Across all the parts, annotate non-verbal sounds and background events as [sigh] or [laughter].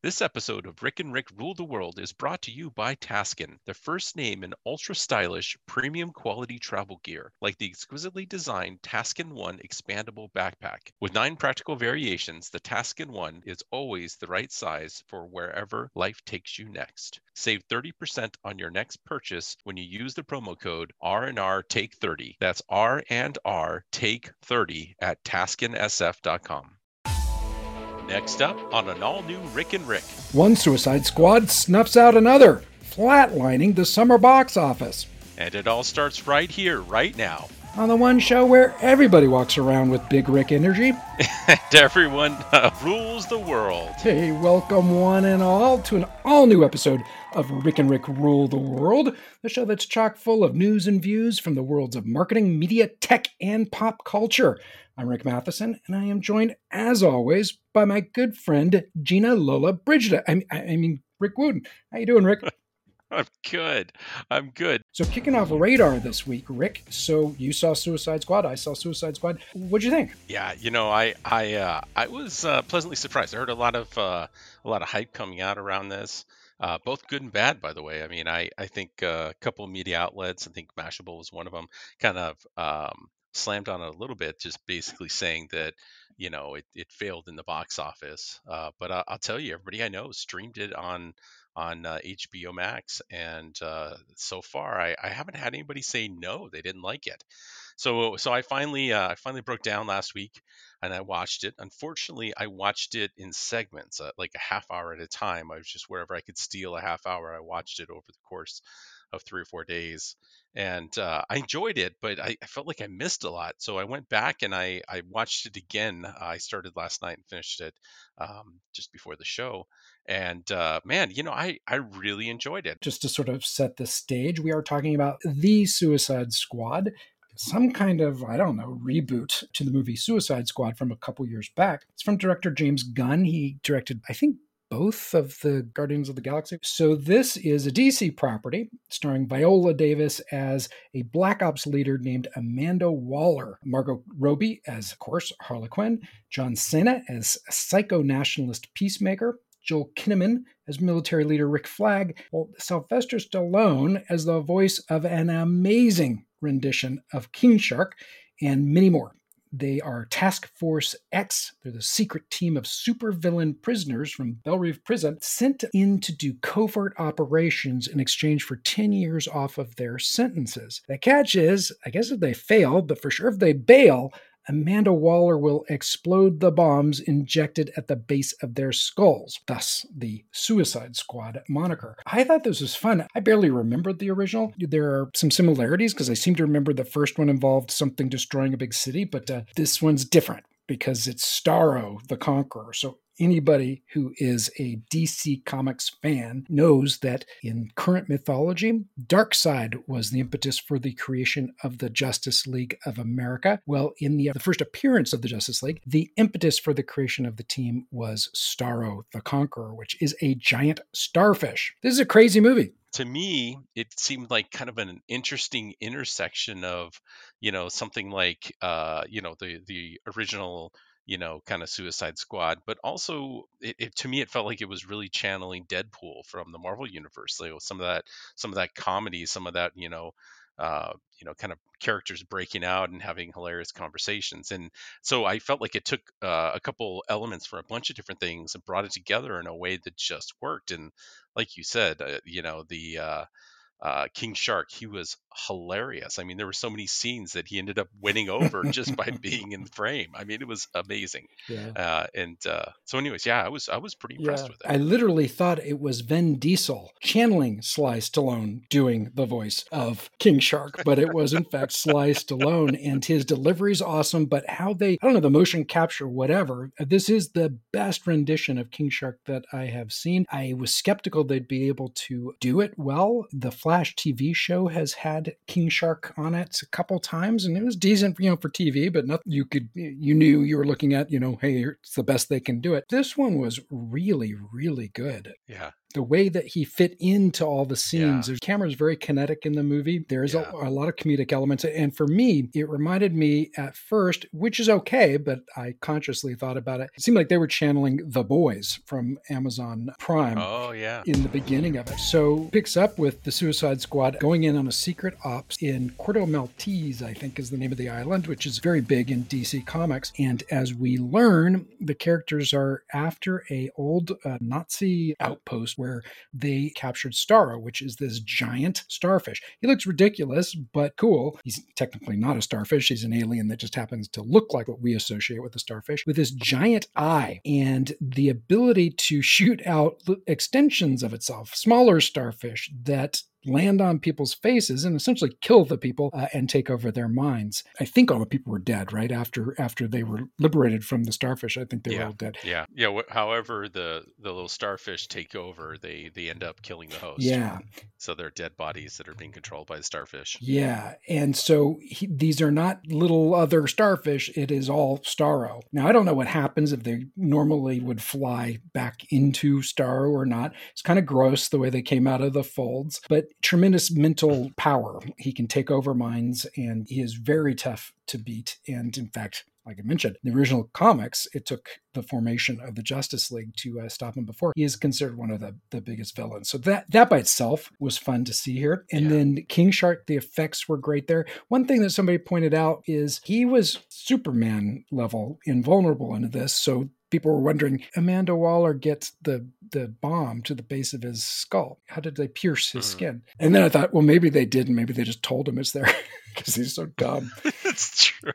This episode of Rick and Rick Rule the World is brought to you by Taskin, the first name in ultra stylish, premium quality travel gear, like the exquisitely designed Taskin One expandable backpack. With nine practical variations, the Taskin One is always the right size for wherever life takes you next. Save 30% on your next purchase when you use the promo code R&R Take 30. That's R and R Take 30 at taskinsf.com. Next up on an all new Rick and Rick. One Suicide Squad snuffs out another, flatlining the summer box office. And it all starts right here, right now. On the one show where everybody walks around with Big Rick energy. [laughs] and everyone uh, rules the world. Hey, welcome one and all to an all new episode of Rick and Rick Rule the World, the show that's chock full of news and views from the worlds of marketing, media, tech, and pop culture. I'm Rick Matheson, and I am joined, as always, by my good friend Gina Lollobrigida. I, I mean, Rick Wooten. How you doing, Rick? [laughs] I'm good. I'm good. So kicking off radar this week, Rick. So you saw Suicide Squad. I saw Suicide Squad. What'd you think? Yeah, you know, I I uh, I was uh, pleasantly surprised. I heard a lot of uh, a lot of hype coming out around this. Uh, both good and bad, by the way. I mean, I I think uh, a couple of media outlets, I think Mashable was one of them, kind of um, slammed on it a little bit, just basically saying that you know it, it failed in the box office. Uh, but I, will tell you, everybody I know streamed it on on uh, HBO Max, and uh, so far I, I haven't had anybody say no, they didn't like it. So so I finally uh, I finally broke down last week and I watched it. Unfortunately, I watched it in segments, uh, like a half hour at a time. I was just wherever I could steal a half hour, I watched it over the course of three or four days and uh, I enjoyed it, but I, I, felt like I missed a lot. So I went back and I, I watched it again. I started last night and finished it um, just before the show. And uh, man, you know, I, I really enjoyed it. Just to sort of set the stage, we are talking about the Suicide Squad some kind of, I don't know, reboot to the movie Suicide Squad from a couple years back. It's from director James Gunn. He directed, I think, both of the Guardians of the Galaxy. So this is a DC property starring Viola Davis as a Black Ops leader named Amanda Waller, Margot Robbie as, of course, Harley Quinn, John Cena as a psycho-nationalist peacemaker, Joel Kinnaman as military leader Rick Flag, well, Sylvester Stallone as the voice of an amazing rendition of King Shark, and many more. They are Task Force X. They're the secret team of supervillain prisoners from Belle Prison sent in to do covert operations in exchange for 10 years off of their sentences. The catch is, I guess if they fail, but for sure if they bail, Amanda Waller will explode the bombs injected at the base of their skulls, thus the Suicide Squad moniker. I thought this was fun. I barely remembered the original. There are some similarities because I seem to remember the first one involved something destroying a big city, but uh, this one's different because it's Starro the Conqueror. So anybody who is a DC Comics fan knows that in current mythology, Darkseid was the impetus for the creation of the Justice League of America. Well, in the, the first appearance of the Justice League, the impetus for the creation of the team was Starro the Conqueror, which is a giant starfish. This is a crazy movie to me it seemed like kind of an interesting intersection of you know something like uh you know the the original you know, kind of Suicide Squad, but also it, it, to me it felt like it was really channeling Deadpool from the Marvel universe. So some of that, some of that comedy, some of that, you know, uh, you know, kind of characters breaking out and having hilarious conversations. And so I felt like it took uh, a couple elements from a bunch of different things and brought it together in a way that just worked. And like you said, uh, you know, the uh, uh, King Shark, he was hilarious. I mean, there were so many scenes that he ended up winning over just by [laughs] being in the frame. I mean, it was amazing. Yeah. Uh, and uh, so, anyways, yeah, I was I was pretty impressed yeah. with it. I literally thought it was Vin Diesel channeling Sly Stallone doing the voice of King Shark, but it was in fact Sly Stallone, and his delivery is awesome. But how they, I don't know, the motion capture, whatever. This is the best rendition of King Shark that I have seen. I was skeptical they'd be able to do it well. The Flash TV show has had King Shark on it a couple times, and it was decent, you know, for TV, but nothing you could you knew you were looking at, you know, hey, it's the best they can do it. This one was really, really good. Yeah. The way that he fit into all the scenes, Yeah. the camera is very kinetic in the movie. There's Yeah. a, a lot of comedic elements. And for me, it reminded me at first, which is okay, but I consciously thought about it. It seemed like they were channeling The Boys from Amazon Prime Oh yeah. in the beginning of it. So picks up with the Suicide Squad going in on a secret ops in Corto Maltese, I think is the name of the island, which is very big in DC Comics. And as we learn, the characters are after a old uh, Nazi outpost where they captured Starro, which is this giant starfish. He looks ridiculous, but cool. He's technically not a starfish. He's an alien that just happens to look like what we associate with a starfish, with this giant eye and the ability to [laughs] shoot out extensions of itself, smaller starfish that land on people's faces and essentially kill the people uh, and take over their minds. I think all the people were dead right after after they were liberated from the starfish. I think they were all dead. Yeah. Yeah. Wh- however, the the little starfish take over, they they end up killing the host. Yeah. So they're dead bodies that are being controlled by the starfish. Yeah, and so he, these are not little other starfish. It is all Starro. Now I don't know what happens if they normally would fly back into Starro or not. It's kind of gross the way they came out of the folds, but tremendous mental power. He can take over minds, and he is very tough to beat. And in fact. Like I mentioned, in the original comics, it took the formation of the Justice League to uh, stop him before. He is considered one of the, the biggest villains. So that that by itself was fun to see here. And Yeah. then King Shark, the effects were great there. One thing that somebody pointed out is he was Superman level invulnerable into this. So people were wondering, Amanda Waller gets the the bomb to the base of his skull. How did they pierce his Mhm. skin? And then I thought, well, maybe they didn't. Maybe they just told him it's there [laughs] because he's so dumb. [laughs] it's true.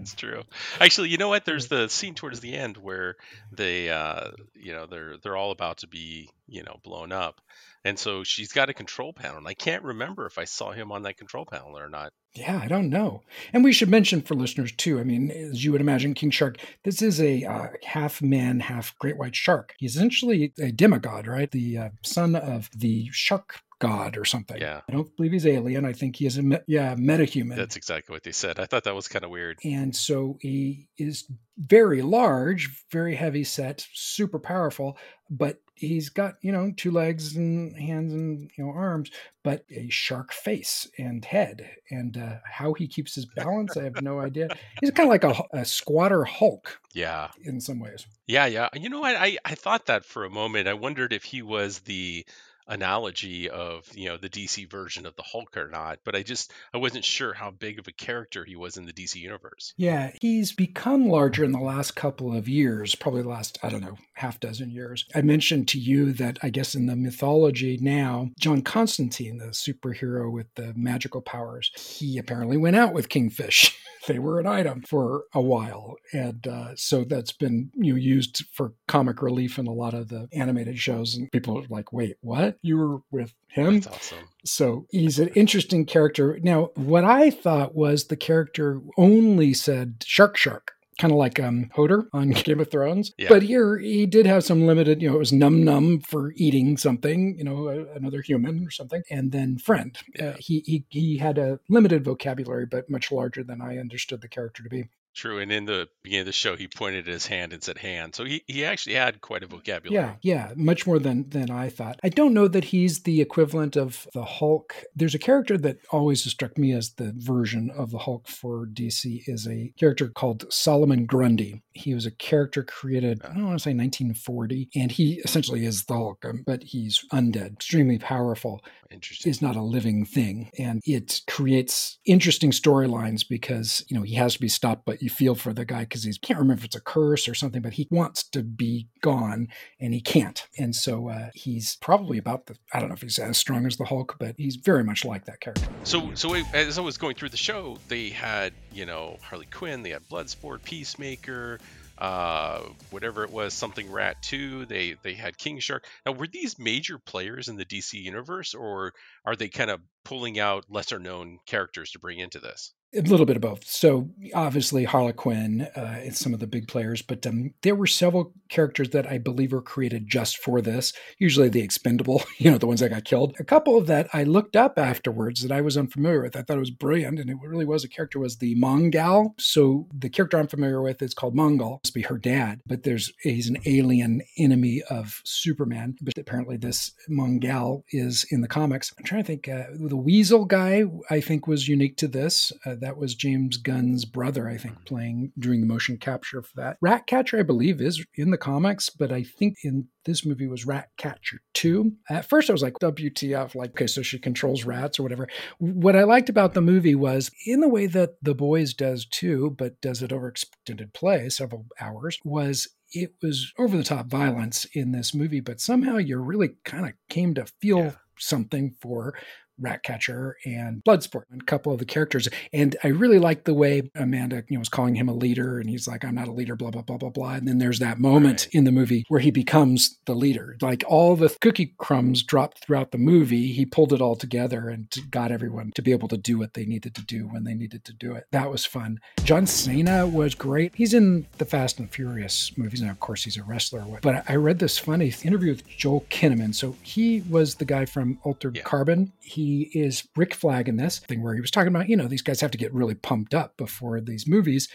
It's true. Actually, you know what? There's the scene towards the end where they, uh, you know, they're they're all about to be, you know, blown up, and so she's got a control panel, and I can't remember if I saw him on that control panel or not. Yeah, I don't know. And we should mention for listeners too. I mean, as you would imagine, King Shark, this is a uh, half man, half great white shark. He's essentially a demigod, right? The uh, son of the shark god or something. Yeah. I don't believe he's alien. I think he is a me- yeah metahuman. That's exactly what they said. I thought that was kind of weird. and so he is very large, very heavy set, super powerful, but he's got, you know, two legs and hands and, you know, arms, but a shark face and head. And uh, how he keeps his balance, I have no [laughs] idea. He's kind of like a, a squatter Hulk Yeah. in some ways. Yeah, yeah. You know what? I, I thought that for a moment. I wondered if he was the analogy of, you know, the DC version of the Hulk or not, but I just I wasn't sure how big of a character he was in the DC universe. Yeah, he's become larger in the last couple of years, probably the last, I don't know, half dozen years. I mentioned to you that I guess in the mythology now, John Constantine, the superhero with the magical powers, he apparently went out with Kingfish. [laughs] they were an item for a while. And uh, so that's been you know, used for comic relief in a lot of the animated shows. And people are like, wait, what? You were with him? That's awesome. So he's an interesting character. Now, what I thought was the character only said shark shark. Kind of like um, Hodor on [laughs] Game of Thrones. Yeah. But here he did have some limited, you know, it was num num for eating something, you know, a, another human or something. And then friend. Yeah. Uh, he, he, he had a limited vocabulary, but much larger than I understood the character to be. True. And in the beginning of the show, he pointed at his hand and said hand. So he, he actually had quite a vocabulary. Yeah, yeah, much more than than I thought. I don't know that he's the equivalent of the Hulk. There's a character that always struck me as the version of the Hulk for DC is a character called Solomon Grundy. He was a character created, I don't want to say 1940, and he essentially is the Hulk, um, but he's undead, extremely powerful Interesting. is not a living thing and it creates interesting storylines because you know he has to be stopped but you feel for the guy because he can't remember if it's a curse or something but he wants to be gone and he can't and so uh, he's probably about the i don't know if he's as strong as the hulk but he's very much like that character So, so as I was going through the show, they had, you know, Harley Quinn, they had Bloodsport, Peacemaker, uh, whatever it was, something Rat 2, they they had King Shark. Now, were these major players in the DC universe, or are they kind of pulling out lesser known characters to bring into this? A little bit of both. So obviously Harley Quinn uh, is some of the big players, but um, there were several characters that I believe were created just for this. Usually the expendable, [laughs] you know, the ones that got killed. A couple of that I looked up afterwards that I was unfamiliar with. I thought it was brilliant, and it really was. A character was the Mongal. So the character I'm familiar with is called Mongul. Must be her dad, but there's he's an alien enemy of Superman. But apparently this Mongal is in the comics. I'm trying to think. Uh, the Weasel guy I think was unique to this. Uh, that was James Gunn's brother, I think, mm-hmm. playing during the motion capture for that. Ratcatcher, I believe, is in the comics, but I think in this movie was Ratcatcher 2. At first, I was like, WTF, like, okay, so she controls rats or whatever. What I liked about the movie was in the way that The Boys does too, but does it over extended play, several hours, was it was over the top violence in this movie, but somehow you really kind of came to feel yeah. something for Ratcatcher and Bloodsport, and a couple of the characters. And I really like the way Amanda, you know, was calling him a leader, and he's like, "I'm not a leader," blah blah blah blah blah. And then there's that moment right. in the movie where he becomes the leader. Like all the cookie crumbs dropped throughout the movie, he pulled it all together and got everyone to be able to do what they needed to do when they needed to do it. That was fun. John Cena was great. He's in the Fast and Furious movies, and of course he's a wrestler. But I read this funny interview with Joel Kinnaman. So he was the guy from Altered yeah. Carbon. He he is Rick Flag in this thing where he was talking about, you know, these guys have to get really pumped up before these movies.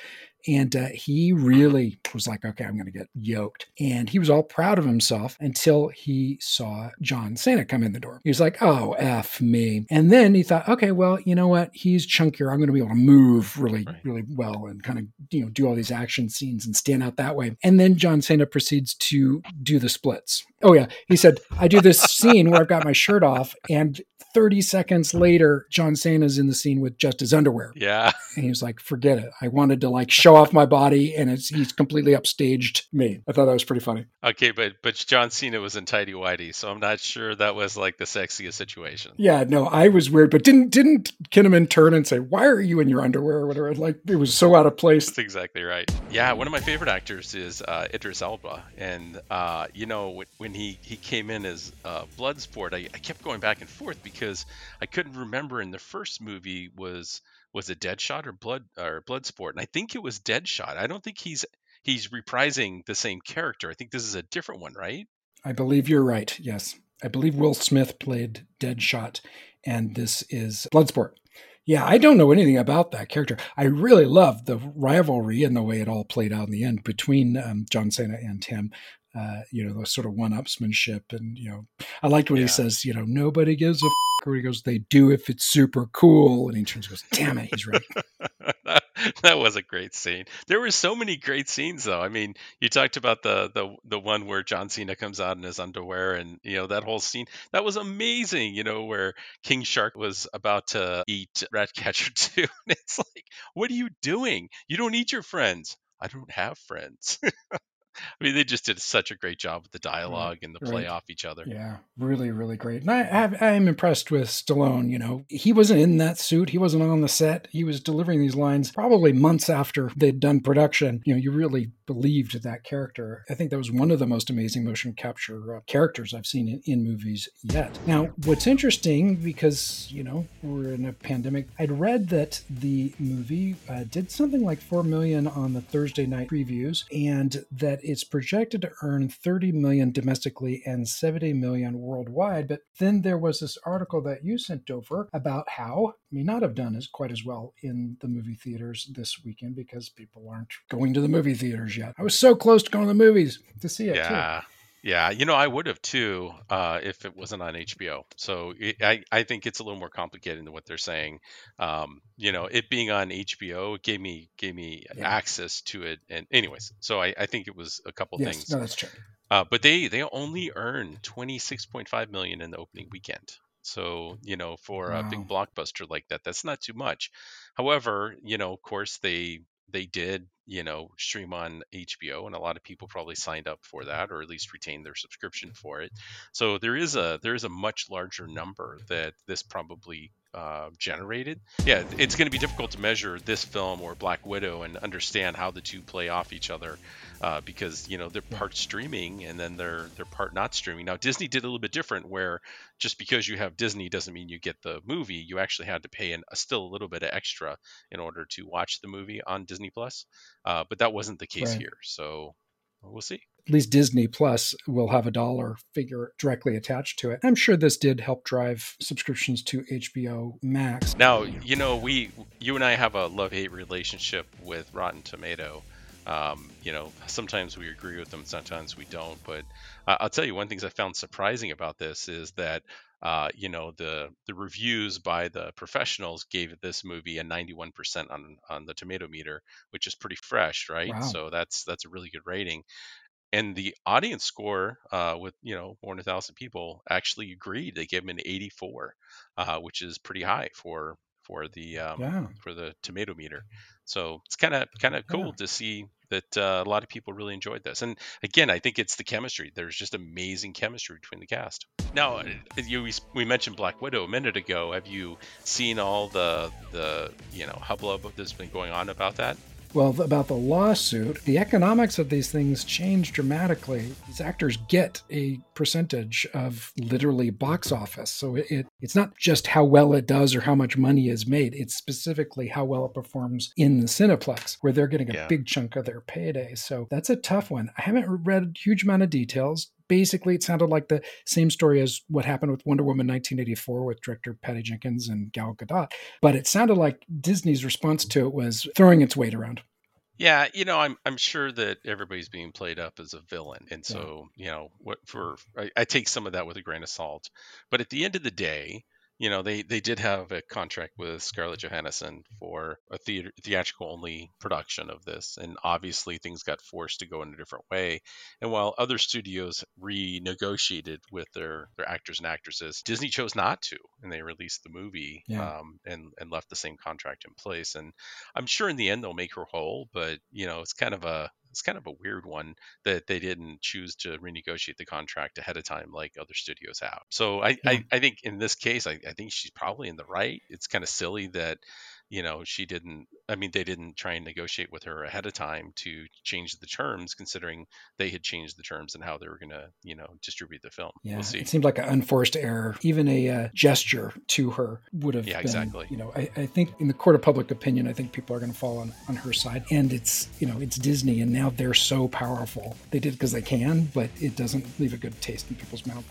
And uh, he really was like, okay, I'm going to get yoked. And he was all proud of himself until he saw John Cena come in the door. He was like, oh, F me. And then he thought, okay, well, you know what? He's chunkier. I'm going to be able to move really, right. really well and kind of, you know, do all these action scenes and stand out that way. And then John Cena proceeds to do the splits. Oh, yeah. He said, I do this scene where I've got my shirt off and 30 seconds later, John Cena's in the scene with just his underwear. Yeah. And he was like, forget it. I wanted to like show off my body and it's he's completely upstaged me. I thought that was pretty funny. Okay, but but John Cena was in tidy whitey, so I'm not sure that was like the sexiest situation. Yeah, no, I was weird, but didn't didn't Kinnaman turn and say, Why are you in your underwear or whatever? Like it was so out of place. That's exactly right. Yeah, one of my favorite actors is uh, Idris Elba. And uh, you know, when he, he came in as uh, Bloodsport, I, I kept going back and forth because I couldn't remember in the first movie was was it Deadshot or Blood or Bloodsport, and I think it was Deadshot. I don't think he's he's reprising the same character. I think this is a different one, right? I believe you're right. Yes, I believe Will Smith played Deadshot, and this is Bloodsport. Yeah, I don't know anything about that character. I really love the rivalry and the way it all played out in the end between um, John Cena and him uh, you know, the sort of one-upsmanship. And, you know, I liked what yeah. he says, you know, nobody gives a f- or he goes, they do if it's super cool. And he turns and goes, damn it, he's right. [laughs] that, was a great scene. There were so many great scenes though. I mean, you talked about the, the, the one where John Cena comes out in his underwear and, you know, that whole scene, that was amazing, you know, where King Shark was about to eat Ratcatcher [laughs] 2. and it's like, what are you doing? You don't eat your friends. I don't have friends. [laughs] I mean, they just did such a great job with the dialogue and the play right. off each other. Yeah, really, really great. And I have, I'm impressed with Stallone. You know, he wasn't in that suit. He wasn't on the set. He was delivering these lines probably months after they'd done production. You know, you really believed that character. I think that was one of the most amazing motion capture uh, characters I've seen in, in movies yet. Now, what's interesting because you know we're in a pandemic, I'd read that the movie uh, did something like four million on the Thursday night previews, and that it's projected to earn 30 million domestically and 70 million worldwide. But then there was this article that you sent over about how may not have done as quite as well in the movie theaters this weekend because people aren't going to the movie theaters yet. I was so close to going to the movies to see it. Yeah. Too. Yeah, you know, I would have too uh, if it wasn't on HBO. So it, I, I think it's a little more complicated than what they're saying. Um, you know, it being on HBO gave me gave me yeah. access to it. And anyways, so I, I think it was a couple yes, things. No, that's true. Uh, but they they only earned twenty six point five million in the opening weekend. So you know, for wow. a big blockbuster like that, that's not too much. However, you know, of course they they did you know, stream on HBO, and a lot of people probably signed up for that, or at least retained their subscription for it. So there is a there is a much larger number that this probably uh, generated. Yeah, it's going to be difficult to measure this film or Black Widow and understand how the two play off each other uh, because you know they're part streaming and then they're they're part not streaming. Now Disney did a little bit different, where just because you have Disney doesn't mean you get the movie. You actually had to pay an, a still a little bit of extra in order to watch the movie on Disney Plus, uh, but that wasn't the case right. here. So we'll see at least Disney Plus will have a dollar figure directly attached to it. I'm sure this did help drive subscriptions to HBO Max. Now, you know, we, you and I have a love hate relationship with Rotten Tomato. Um, you know, sometimes we agree with them, sometimes we don't. But uh, I'll tell you one thing I found surprising about this is that uh, you know the the reviews by the professionals gave this movie a 91% on on the tomato meter which is pretty fresh right? Wow. so that's that's a really good rating. And the audience score uh, with you know more than a thousand people actually agreed. They gave him an 84 uh, which is pretty high for for the um, yeah. for the tomato meter. So it's kind of kind of cool yeah. to see that uh, a lot of people really enjoyed this. And again i think it's the chemistry. There's just amazing chemistry between the cast. Now uh, you we mentioned black widow a minute ago. Have you seen all the the you know hubbub that's been going on about that well, about the lawsuit, the economics of these things change dramatically. These actors get a percentage of literally box office. So it, it, it's not just how well it does or how much money is made, it's specifically how well it performs in the Cineplex, where they're getting a yeah. big chunk of their payday. So that's a tough one. I haven't read a huge amount of details basically it sounded like the same story as what happened with Wonder Woman 1984 with director Patty Jenkins and Gal Gadot, but it sounded like Disney's response to it was throwing its weight around. Yeah, you know, I'm I'm sure that everybody's being played up as a villain, and so yeah. you know, what for I, I take some of that with a grain of salt. But at the end of the day, you know they they did have a contract with Scarlett Johansson for a theater, theatrical only production of this and obviously things got forced to go in a different way and while other studios renegotiated with their their actors and actresses Disney chose not to and they released the movie yeah. um, and and left the same contract in place and I'm sure in the end they'll make her whole but you know it's kind of a it's kind of a weird one that they didn't choose to renegotiate the contract ahead of time like other studios have. So I, yeah. I, I, think in this case, I, I think she's probably in the right. It's kind of silly that you know she didn't i mean they didn't try and negotiate with her ahead of time to change the terms considering they had changed the terms and how they were going to you know distribute the film. Yeah we'll it seemed like an unforced error. Even a uh, gesture to her would have yeah been, exactly. you know I, I think in the court of public opinion i think people are going to fall on, on her side. And it's you know it's disney and now they're so powerful. They did because they can but it doesn't leave a good taste in people's mouth